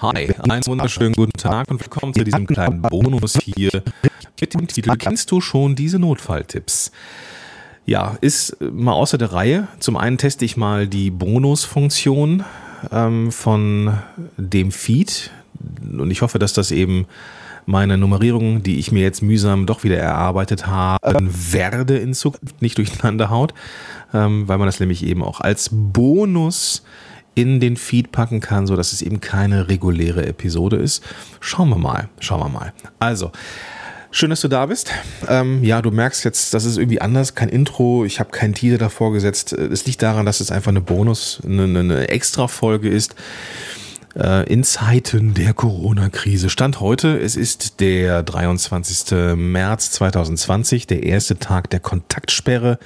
Hi, einen wunderschönen guten Tag und willkommen zu diesem kleinen Bonus hier mit dem Titel Kennst du schon diese Notfalltipps? Ja, ist mal außer der Reihe. Zum einen teste ich mal die Bonusfunktion ähm, von dem Feed und ich hoffe, dass das eben meine Nummerierung, die ich mir jetzt mühsam doch wieder erarbeitet habe, werde in Zukunft nicht durcheinander haut, ähm, weil man das nämlich eben auch als Bonus in den Feed packen kann, so dass es eben keine reguläre Episode ist. Schauen wir mal, schauen wir mal. Also, Schön, dass du da bist. Ähm, ja, du merkst jetzt, das ist irgendwie anders. Kein Intro, ich habe keinen Teaser davor gesetzt. Es liegt daran, dass es einfach eine Bonus, eine, eine Extra-Folge ist. Äh, in Zeiten der Corona-Krise. Stand heute, es ist der 23. März 2020, der erste Tag der Kontaktsperre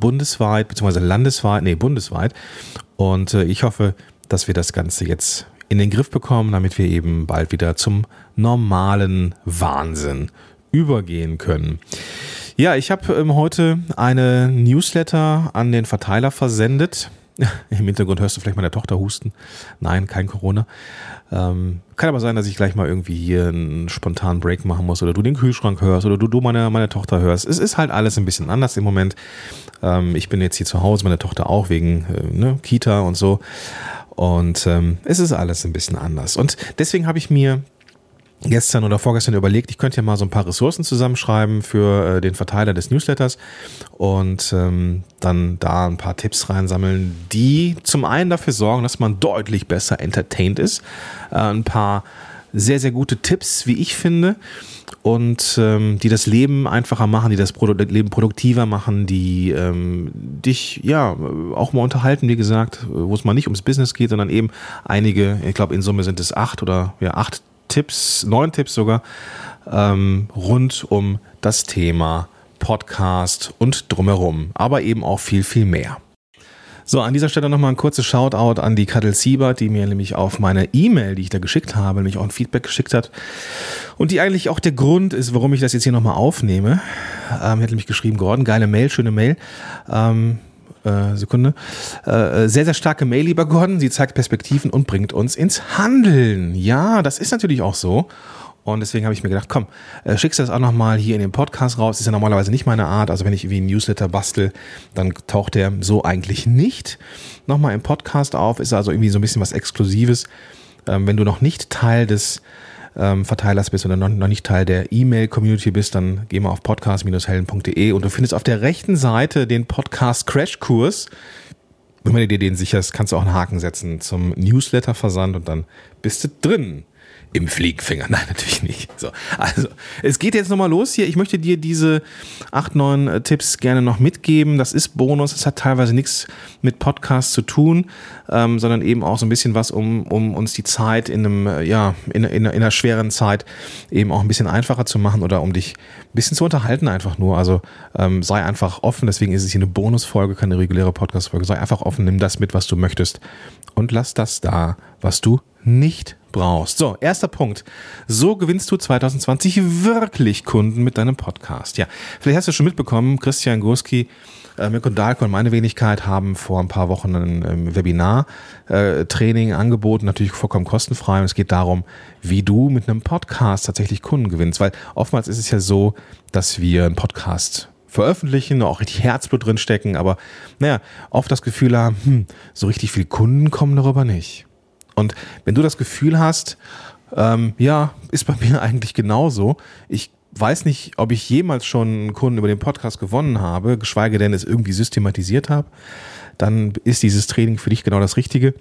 bundesweit, beziehungsweise landesweit, nee, bundesweit. Und äh, ich hoffe, dass wir das Ganze jetzt in den Griff bekommen, damit wir eben bald wieder zum normalen Wahnsinn übergehen können. Ja, ich habe ähm, heute eine Newsletter an den Verteiler versendet. Im Hintergrund hörst du vielleicht meine Tochter husten. Nein, kein Corona. Ähm, kann aber sein, dass ich gleich mal irgendwie hier einen spontanen Break machen muss oder du den Kühlschrank hörst oder du, du meine, meine Tochter hörst. Es ist halt alles ein bisschen anders im Moment. Ähm, ich bin jetzt hier zu Hause, meine Tochter auch wegen äh, ne, Kita und so. Und ähm, es ist alles ein bisschen anders. Und deswegen habe ich mir gestern oder vorgestern überlegt, ich könnte ja mal so ein paar Ressourcen zusammenschreiben für äh, den Verteiler des Newsletters und ähm, dann da ein paar Tipps reinsammeln, die zum einen dafür sorgen, dass man deutlich besser entertained ist, äh, ein paar sehr, sehr gute Tipps, wie ich finde, und ähm, die das Leben einfacher machen, die das Produ Leben produktiver machen, die ähm, dich ja auch mal unterhalten, wie gesagt, wo es mal nicht ums Business geht, sondern eben einige, ich glaube in Summe sind es acht oder ja acht Tipps, neun Tipps sogar, ähm, rund um das Thema Podcast und drumherum, aber eben auch viel, viel mehr. So, an dieser Stelle nochmal ein kurzes Shoutout an die Kadel Siebert, die mir nämlich auf meine E-Mail, die ich da geschickt habe, nämlich auch ein Feedback geschickt hat. Und die eigentlich auch der Grund ist, warum ich das jetzt hier nochmal aufnehme. Ähm, hat nämlich geschrieben, Gordon, geile Mail, schöne Mail. Ähm, äh, Sekunde. Äh, sehr, sehr starke Mail, lieber Gordon. Sie zeigt Perspektiven und bringt uns ins Handeln. Ja, das ist natürlich auch so. Und deswegen habe ich mir gedacht, komm, äh, schickst du das auch nochmal hier in den Podcast raus. Ist ja normalerweise nicht meine Art. Also wenn ich wie ein Newsletter bastel, dann taucht der so eigentlich nicht nochmal im Podcast auf. Ist also irgendwie so ein bisschen was Exklusives. Ähm, wenn du noch nicht Teil des ähm, Verteilers bist oder noch, noch nicht Teil der E-Mail-Community bist, dann geh mal auf podcast-helden.de und du findest auf der rechten Seite den Podcast Crashkurs. Wenn du dir den sicherst, kannst du auch einen Haken setzen zum Newsletter-Versand und dann bist du drin im Fliegenfinger. Nein, natürlich nicht. So, also es geht jetzt nochmal los hier. Ich möchte dir diese acht, neun äh, Tipps gerne noch mitgeben. Das ist Bonus. Das hat teilweise nichts mit Podcast zu tun, ähm, sondern eben auch so ein bisschen was, um, um uns die Zeit in einem, äh, ja, in, in, in einer schweren Zeit eben auch ein bisschen einfacher zu machen oder um dich ein bisschen zu unterhalten einfach nur. Also ähm, sei einfach offen. Deswegen ist es hier eine Bonusfolge, keine reguläre Podcast-Folge. Sei einfach offen, nimm das mit, was du möchtest und lass das da, was du nicht brauchst. So, erster Punkt. So gewinnst du 2020 wirklich Kunden mit deinem Podcast. Ja, vielleicht hast du schon mitbekommen, Christian Gurski, äh, Mirko Dahlko und meine Wenigkeit haben vor ein paar Wochen ein ähm, Webinar-Training äh, angeboten, natürlich vollkommen kostenfrei. Und es geht darum, wie du mit einem Podcast tatsächlich Kunden gewinnst. Weil oftmals ist es ja so, dass wir einen Podcast veröffentlichen, auch richtig Herzblut drin stecken, aber naja, oft das Gefühl haben, hm, so richtig viele Kunden kommen darüber nicht. Und wenn du das Gefühl hast, ähm, ja, ist bei mir eigentlich genauso. Ich weiß nicht, ob ich jemals schon einen Kunden über den Podcast gewonnen habe, geschweige denn es irgendwie systematisiert habe, dann ist dieses Training für dich genau das Richtige.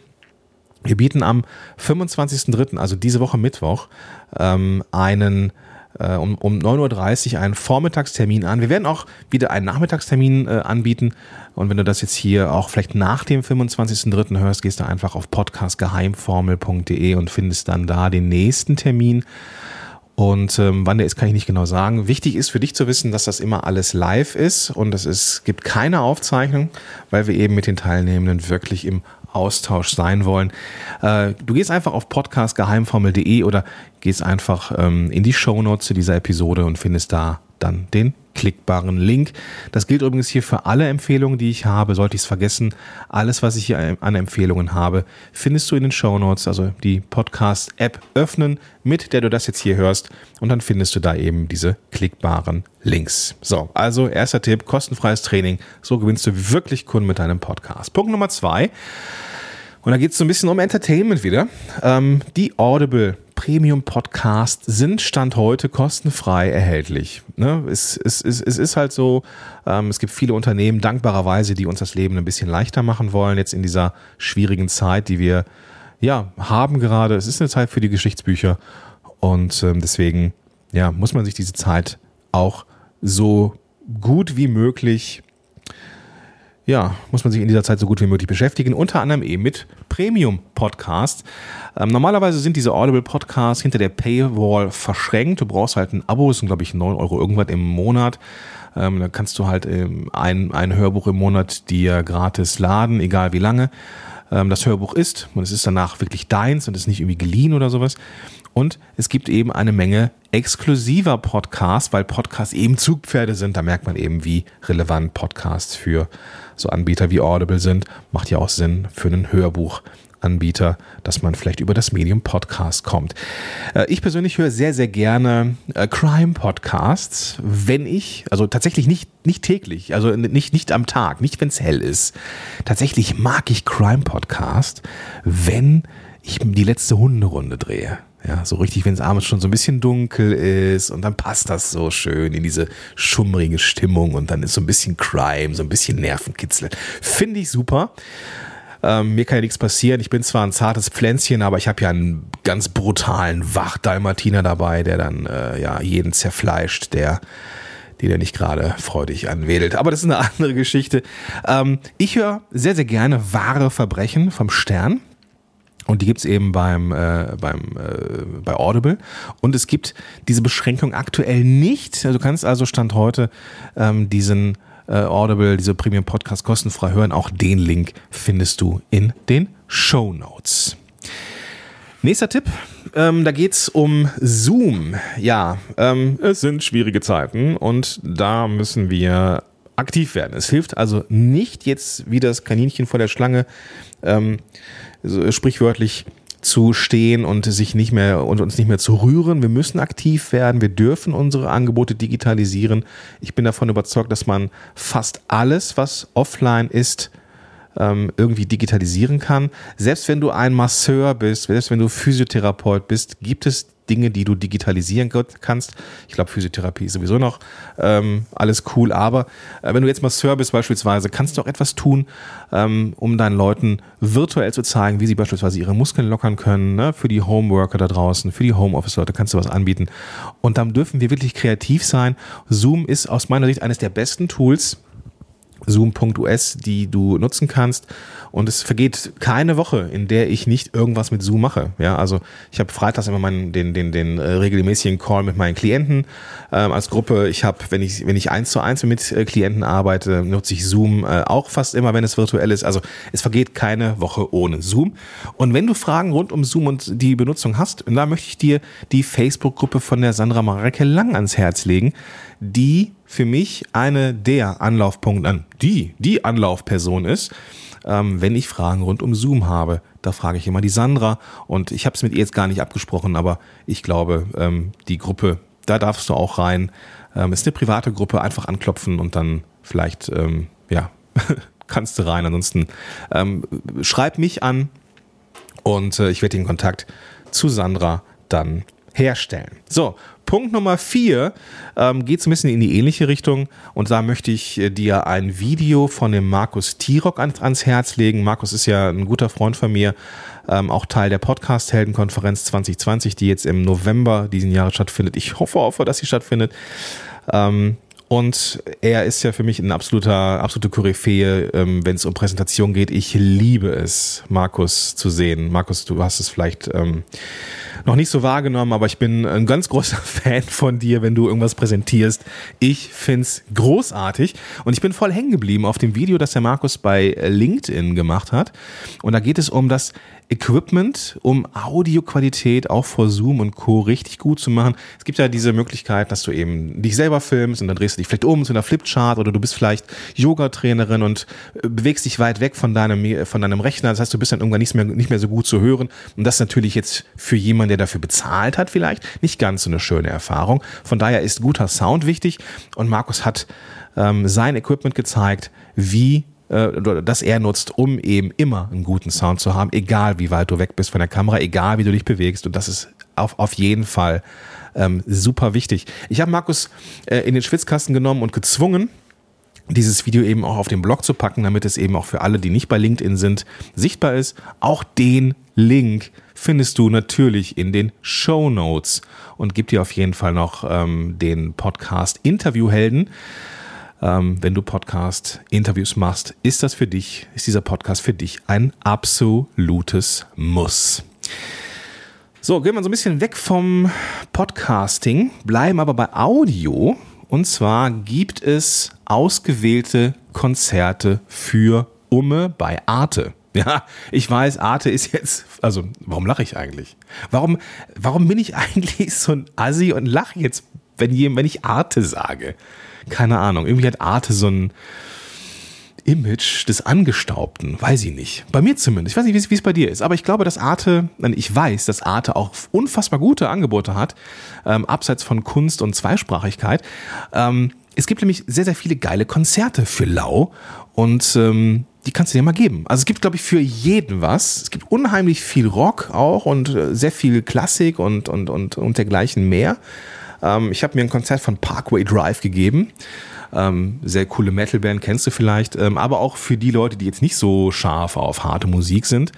Wir bieten am 25.03., also diese Woche Mittwoch, ähm, einen äh, um, um 9.30 Uhr einen Vormittagstermin an. Wir werden auch wieder einen Nachmittagstermin äh, anbieten. Und wenn du das jetzt hier auch vielleicht nach dem 25.03. hörst, gehst du einfach auf podcastgeheimformel.de und findest dann da den nächsten Termin. Und ähm, wann der ist, kann ich nicht genau sagen. Wichtig ist für dich zu wissen, dass das immer alles live ist und es ist, gibt keine Aufzeichnung, weil wir eben mit den Teilnehmenden wirklich im Austausch sein wollen. Äh, du gehst einfach auf podcastgeheimformel.de oder gehst einfach ähm, in die Shownotes zu dieser Episode und findest da dann den klickbaren Link. Das gilt übrigens hier für alle Empfehlungen, die ich habe. Sollte ich es vergessen, alles, was ich hier an Empfehlungen habe, findest du in den Show Notes. Also die Podcast-App öffnen, mit der du das jetzt hier hörst. Und dann findest du da eben diese klickbaren Links. So, also erster Tipp, kostenfreies Training. So gewinnst du wirklich Kunden mit deinem Podcast. Punkt Nummer zwei. Und da geht es so ein bisschen um Entertainment wieder. Ähm, die Audible Premium Podcasts sind Stand heute kostenfrei erhältlich. Ne? Es, es, es, es ist halt so, ähm, es gibt viele Unternehmen, dankbarerweise, die uns das Leben ein bisschen leichter machen wollen, jetzt in dieser schwierigen Zeit, die wir ja haben gerade. Es ist eine Zeit für die Geschichtsbücher und ähm, deswegen ja, muss man sich diese Zeit auch so gut wie möglich ja, muss man sich in dieser Zeit so gut wie möglich beschäftigen, unter anderem eben mit Premium-Podcasts. Ähm, normalerweise sind diese Audible-Podcasts hinter der Paywall verschränkt. Du brauchst halt ein Abo, das sind glaube ich 9 Euro irgendwas im Monat. Ähm, da kannst du halt ähm, ein, ein Hörbuch im Monat dir gratis laden, egal wie lange ähm, das Hörbuch ist. Und es ist danach wirklich deins und ist nicht irgendwie geliehen oder sowas. Und es gibt eben eine Menge exklusiver Podcasts, weil Podcasts eben Zugpferde sind. Da merkt man eben, wie relevant Podcasts für so Anbieter wie Audible sind, macht ja auch Sinn für einen Hörbuchanbieter, dass man vielleicht über das Medium Podcast kommt. Äh, ich persönlich höre sehr, sehr gerne äh, Crime-Podcasts, wenn ich, also tatsächlich nicht, nicht täglich, also nicht, nicht am Tag, nicht wenn es hell ist. Tatsächlich mag ich Crime-Podcast, wenn ich die letzte Hunderunde drehe. Ja, so richtig, wenn es abends schon so ein bisschen dunkel ist und dann passt das so schön in diese schummrige Stimmung und dann ist so ein bisschen Crime, so ein bisschen Nervenkitzel. Finde ich super. Ähm, mir kann ja nichts passieren. Ich bin zwar ein zartes Pflänzchen, aber ich habe ja einen ganz brutalen Wachdalmatiner dabei, der dann äh, ja jeden zerfleischt, der die der nicht gerade freudig anwedelt. Aber das ist eine andere Geschichte. Ähm, ich höre sehr, sehr gerne wahre Verbrechen vom Stern. Und die gibt's eben beim, äh, beim, äh, bei Audible. Und es gibt diese Beschränkung aktuell nicht. Du kannst also Stand heute ähm, diesen äh, Audible, diese Premium Podcast kostenfrei hören. Auch den Link findest du in den Show Notes. Nächster Tipp, ähm, da geht's um Zoom. Ja, ähm, es sind schwierige Zeiten und da müssen wir aktiv werden. Es hilft also nicht jetzt wie das Kaninchen vor der Schlange ähm, sprichwörtlich zu stehen und sich nicht mehr und uns nicht mehr zu rühren. Wir müssen aktiv werden. Wir dürfen unsere Angebote digitalisieren. Ich bin davon überzeugt, dass man fast alles, was offline ist, ähm, irgendwie digitalisieren kann. Selbst wenn du ein Masseur bist, selbst wenn du Physiotherapeut bist, gibt es Dinge, die du digitalisieren kannst. Ich glaube, Physiotherapie ist sowieso noch ähm, alles cool, aber äh, wenn du jetzt mal Service beispielsweise, kannst du auch etwas tun, ähm, um deinen Leuten virtuell zu zeigen, wie sie beispielsweise ihre Muskeln lockern können, ne? für die Homeworker da draußen, für die Homeoffice-Leute kannst du was anbieten. Und dann dürfen wir wirklich kreativ sein. Zoom ist aus meiner Sicht eines der besten Tools, Zoom.us, die du nutzen kannst. Und es vergeht keine Woche, in der ich nicht irgendwas mit Zoom mache. Ja, also ich habe freitags immer meinen, den, den, den äh, regelmäßigen Call mit meinen Klienten ähm, als Gruppe. Ich habe, wenn ich, wenn ich eins zu eins mit äh, Klienten arbeite, nutze ich Zoom äh, auch fast immer, wenn es virtuell ist. Also es vergeht keine Woche ohne Zoom. Und wenn du Fragen rund um Zoom und die Benutzung hast, da möchte ich dir die Facebook-Gruppe von der Sandra Mareke Lang ans Herz legen, die für mich eine der Anlaufpunkte, die, die Anlaufperson ist, ähm, wenn ich Fragen rund um Zoom habe. Da frage ich immer die Sandra und ich habe es mit ihr jetzt gar nicht abgesprochen, aber ich glaube, ähm, die Gruppe, da darfst du auch rein. Ähm, ist eine private Gruppe, einfach anklopfen und dann vielleicht, ähm, ja, kannst du rein. Ansonsten ähm, schreib mich an und äh, ich werde den Kontakt zu Sandra dann herstellen. So, Punkt Nummer vier ähm, geht so ein bisschen in die ähnliche Richtung und da möchte ich äh, dir ein Video von dem Markus Tirock ans, ans Herz legen. Markus ist ja ein guter Freund von mir, ähm, auch Teil der Podcast-Heldenkonferenz 2020, die jetzt im November diesen Jahres stattfindet. Ich hoffe, hoffe, dass sie stattfindet. Ähm, Und er ist ja für mich ein absoluter, absolute Koryphäe, ähm, wenn es um Präsentation geht. Ich liebe es, Markus zu sehen. Markus, du hast es vielleicht ähm, noch nicht so wahrgenommen, aber ich bin ein ganz großer Fan von dir, wenn du irgendwas präsentierst. Ich find's großartig und ich bin voll hängen geblieben auf dem Video, das der Markus bei LinkedIn gemacht hat. Und da geht es um das Equipment, um Audioqualität auch vor Zoom und Co. richtig gut zu machen. Es gibt ja diese Möglichkeit, dass du eben dich selber filmst und dann drehst dich vielleicht um zu einer Flipchart oder du bist vielleicht Yoga-Trainerin und äh, bewegst dich weit weg von deinem, äh, von deinem Rechner. Das heißt, du bist dann irgendwann nicht mehr, nicht mehr so gut zu hören. Und das ist natürlich jetzt für jemanden, der dafür bezahlt hat, vielleicht nicht ganz so eine schöne Erfahrung. Von daher ist guter Sound wichtig und Markus hat ähm, sein Equipment gezeigt, wie äh, das er nutzt, um eben immer einen guten Sound zu haben, egal wie weit du weg bist von der Kamera, egal wie du dich bewegst. Und das ist auf, auf jeden Fall ähm, super wichtig. Ich habe Markus äh, in den Schwitzkasten genommen und gezwungen, dieses Video eben auch auf den Blog zu packen, damit es eben auch für alle, die nicht bei LinkedIn sind, sichtbar ist. Auch den Link findest du natürlich in den Show Notes und gib dir auf jeden Fall noch ähm, den Podcast Interviewhelden ähm, wenn du Podcast-Interviews machst, ist das für dich, ist dieser Podcast für dich ein absolutes Muss. So, gehen wir so ein bisschen weg vom Podcasting, bleiben aber bei Audio. Und zwar gibt es ausgewählte Konzerte für Umme bei Arte. Ja, ich weiß, Arte ist jetzt, also warum lache ich eigentlich? Warum, warum bin ich eigentlich so ein Assi und lache jetzt, wenn, wenn ich Arte sage? keine Ahnung, irgendwie hat Arte so ein Image des Angestaubten, weiß ich nicht. Bei mir zumindest. Ich weiß nicht, wie es bei dir ist, aber ich glaube, dass Arte, ich weiß, dass Arte auch unfassbar gute Angebote hat, ähm, abseits von Kunst und Zweisprachigkeit. Ähm, es gibt nämlich sehr, sehr viele geile Konzerte für Lau und ähm, die kannst du dir mal geben. Also es gibt, glaube ich, für jeden was. Es gibt unheimlich viel Rock auch und äh, sehr viel Klassik und, und, und, und dergleichen mehr. Ähm, ich habe mir ein Konzert von Parkway Drive gegeben. Ähm, sehr coole Metalband, kennst du vielleicht. Ähm, aber auch für die Leute, die jetzt nicht so scharf auf harte Musik sind,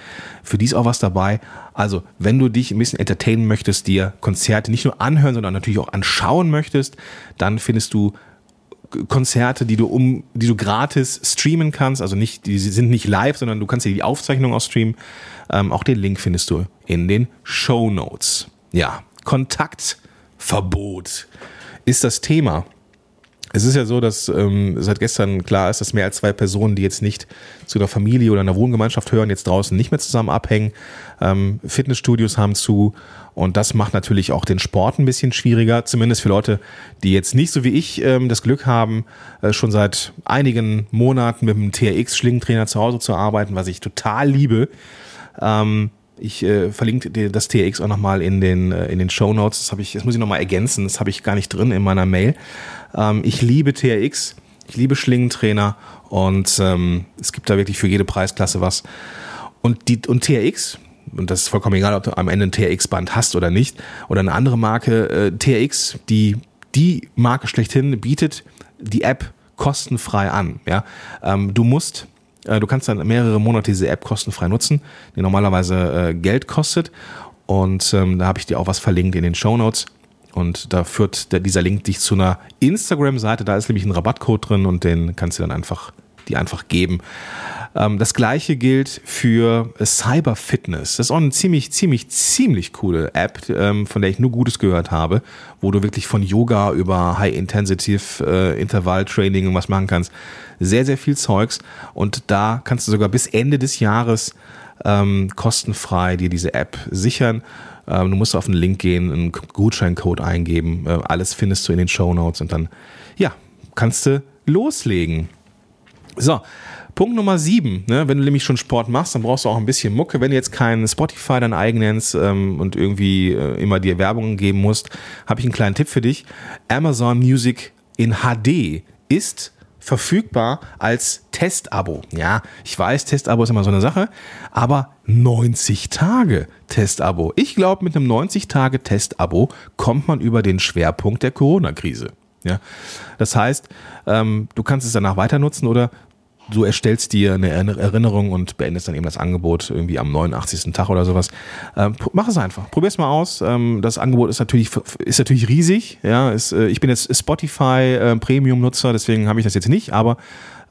für die ist auch was dabei. Also, wenn du dich ein bisschen entertainen möchtest, dir Konzerte nicht nur anhören, sondern natürlich auch anschauen möchtest, dann findest du Konzerte, die du um, die du gratis streamen kannst. Also nicht, die sind nicht live, sondern du kannst dir die Aufzeichnung auch streamen. Ähm, auch den Link findest du in den Show Notes. Ja, Kontakt Verbot ist das Thema. Es ist ja so, dass ähm, seit gestern klar ist, dass mehr als zwei Personen, die jetzt nicht zu einer Familie oder einer Wohngemeinschaft hören, jetzt draußen nicht mehr zusammen abhängen. Ähm, Fitnessstudios haben zu und das macht natürlich auch den Sport ein bisschen schwieriger, zumindest für Leute, die jetzt nicht so wie ich ähm, das Glück haben, äh, schon seit einigen Monaten mit dem TRX-Schlingentrainer zu Hause zu arbeiten, was ich total liebe. Ähm, ich äh, verlinke dir das TX auch nochmal in den, äh, in den Show Notes. Das, habe ich, das muss ich nochmal ergänzen. Das habe ich gar nicht drin in meiner Mail. Ähm, ich liebe TRX. Ich liebe Schlingentrainer. Und ähm, es gibt da wirklich für jede Preisklasse was. Und, die, und TRX, und das ist vollkommen egal, ob du am Ende ein TRX-Band hast oder nicht, oder eine andere Marke, äh, TRX, die, die Marke schlechthin, bietet die App kostenfrei an. Ja? Ähm, du musst äh, du kannst dann mehrere Monate diese App kostenfrei nutzen, die normalerweise äh, Geld kostet. Und ähm, da habe ich dir auch was verlinkt in den Show Notes. Und da führt der, dieser Link dich zu einer Instagram-Seite. Da ist nämlich ein Rabattcode drin und den kannst du dann einfach, die einfach geben. Ähm, das gleiche gilt für Cyber Fitness. Das ist auch eine ziemlich, ziemlich, ziemlich coole App, ähm, von der ich nur Gutes gehört habe, wo du wirklich von Yoga über High-Intensive äh, und was machen kannst sehr, sehr viel Zeugs und da kannst du sogar bis Ende des Jahres ähm, kostenfrei dir diese App sichern. Ähm, du musst auf den Link gehen, einen Gutscheincode eingeben, äh, alles findest du in den Show Notes und dann, ja, kannst du loslegen. So, Punkt Nummer sieben, ne, wenn du nämlich schon Sport machst, dann brauchst du auch ein bisschen Mucke. Wenn du jetzt keinen Spotify dein eigen nennst ähm, und irgendwie äh, immer dir Werbung geben musst, habe ich einen kleinen Tipp für dich. Amazon Music in HD ist verfügbar als Testabo. Ja, ich weiß, Testabo ist immer so eine Sache, aber 90 Tage Testabo. Ich glaube, mit einem 90 Tage Testabo kommt man über den Schwerpunkt der Corona-Krise. Ja, das heißt, ähm, du kannst es danach weiter nutzen oder du erstellst dir eine Erinnerung und beendest dann eben das Angebot irgendwie am 89. Tag oder sowas. Ähm, mach es einfach. Probier es mal aus. Ähm, das Angebot ist natürlich, ist natürlich riesig. Ja, ist, äh, ich bin jetzt Spotify äh, Premium-Nutzer, deswegen habe ich das jetzt nicht, aber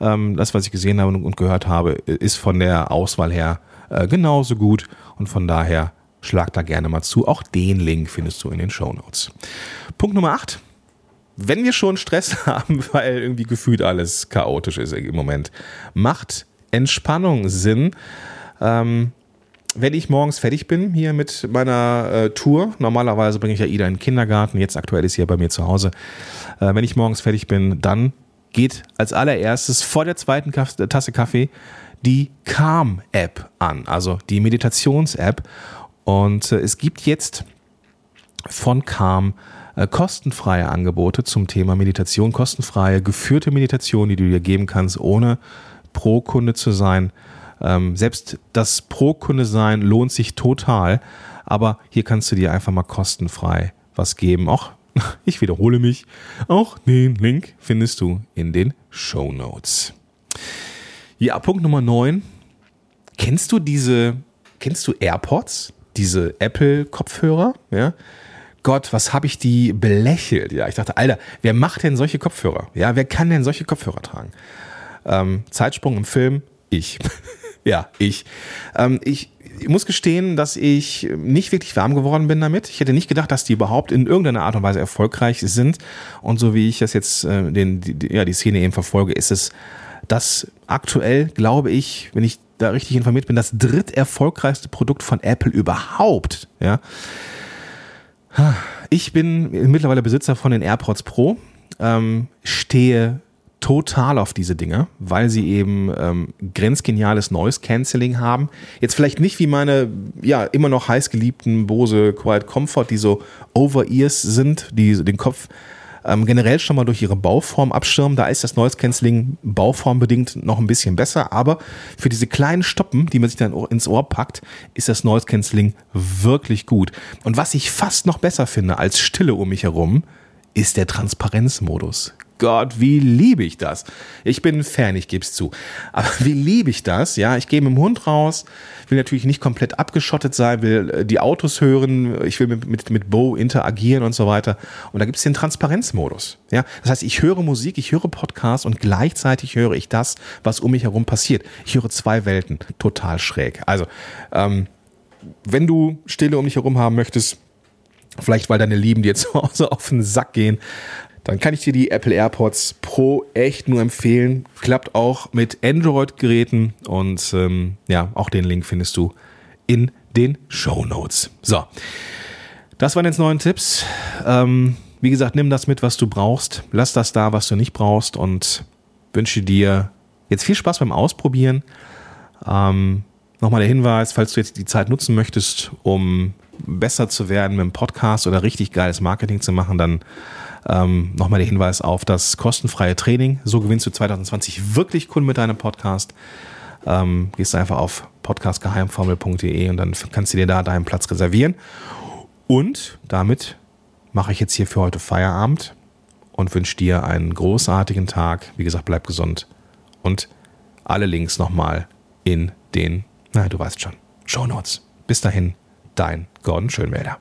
ähm, das, was ich gesehen habe und gehört habe, ist von der Auswahl her äh, genauso gut und von daher schlag da gerne mal zu. Auch den Link findest du in den Show Notes. Punkt Nummer 8 wenn wir schon Stress haben, weil irgendwie gefühlt alles chaotisch ist im Moment, macht Entspannung Sinn. Ähm, wenn ich morgens fertig bin hier mit meiner äh, Tour, normalerweise bringe ich ja Ida in den Kindergarten, jetzt aktuell ist sie ja bei mir zu Hause. Äh, wenn ich morgens fertig bin, dann geht als allererstes vor der zweiten Kaff Tasse Kaffee die Calm-App an, also die Meditations-App. Und äh, es gibt jetzt von Calm äh, kostenfreie Angebote zum Thema Meditation, kostenfreie geführte Meditation, die du dir geben kannst, ohne Pro-Kunde zu sein. Ähm, selbst das Pro-Kunde sein lohnt sich total, aber hier kannst du dir einfach mal kostenfrei was geben. Auch, ich wiederhole mich, auch den Link findest du in den Show Notes. Ja, Punkt Nummer 9. Kennst du diese, kennst du AirPods? Diese Apple-Kopfhörer? Ja Gott, was habe ich die belächelt? Ja, ich dachte, Alter, wer macht denn solche Kopfhörer? Ja, wer kann denn solche Kopfhörer tragen? Ähm, Zeitsprung im Film, ich. ja, ich. Ähm, ich. Ich muss gestehen, dass ich nicht wirklich warm geworden bin damit. Ich hätte nicht gedacht, dass die überhaupt in irgendeiner Art und Weise erfolgreich sind. Und so wie ich das jetzt äh, den, die, ja, die Szene eben verfolge, ist es das aktuell, glaube ich, wenn ich da richtig informiert bin, das dritterfolgreichste Produkt von Apple überhaupt. Ja. Ich bin mittlerweile Besitzer von den AirPods Pro, ähm, stehe total auf diese Dinge, weil sie eben ähm, grenzgeniales Noise Cancelling haben. Jetzt vielleicht nicht wie meine ja immer noch heiß geliebten Bose Quiet Comfort, die so Over-Ears sind, die den Kopf ähm, generell schon mal durch ihre Bauform abschirmen. Da ist das Noise Cancelling bauformbedingt noch ein bisschen besser, aber für diese kleinen Stoppen, die man sich dann ins Ohr packt, ist das Noise Cancelling wirklich gut. Und was ich fast noch besser finde als Stille um mich herum, ist der Transparenzmodus. Gott, wie liebe ich das. Ich bin ein Fan, ich gebe es zu. Aber wie liebe ich das? Ja, ich gehe mit dem Hund raus, will natürlich nicht komplett abgeschottet sein, will äh, die Autos hören, ich will mit, mit, mit Bo interagieren und so weiter. Und da gibt es den Transparenzmodus. Ja, das heißt, ich höre Musik, ich höre Podcasts und gleichzeitig höre ich das, was um mich herum passiert. Ich höre zwei Welten, total schräg. Also, ähm, wenn du Stille um dich herum haben möchtest, vielleicht weil deine Lieben dir zu Hause auf den Sack gehen, dann kann ich dir die Apple AirPods Pro echt nur empfehlen. Klappt auch mit Android-Geräten und ähm, ja, auch den Link findest du in den Show Notes. So, das waren jetzt neun Tipps. Ähm, wie gesagt, nimm das mit, was du brauchst. Lass das da, was du nicht brauchst und wünsche dir jetzt viel Spaß beim Ausprobieren. Ähm, Nochmal der Hinweis, falls du jetzt die Zeit nutzen möchtest, um besser zu werden mit dem Podcast oder richtig geiles Marketing zu machen, dann ähm, Nochmal der Hinweis auf das kostenfreie Training. So gewinnst du 2020 wirklich Kunden mit deinem Podcast. Ähm, gehst einfach auf podcastgeheimformel.de und dann kannst du dir da deinen Platz reservieren. Und damit mache ich jetzt hier für heute Feierabend und wünsche dir einen großartigen Tag. Wie gesagt, bleib gesund und alle Links nochmal in den, na, du weißt schon, Show Notes. Bis dahin, dein Gordon Schönwälder.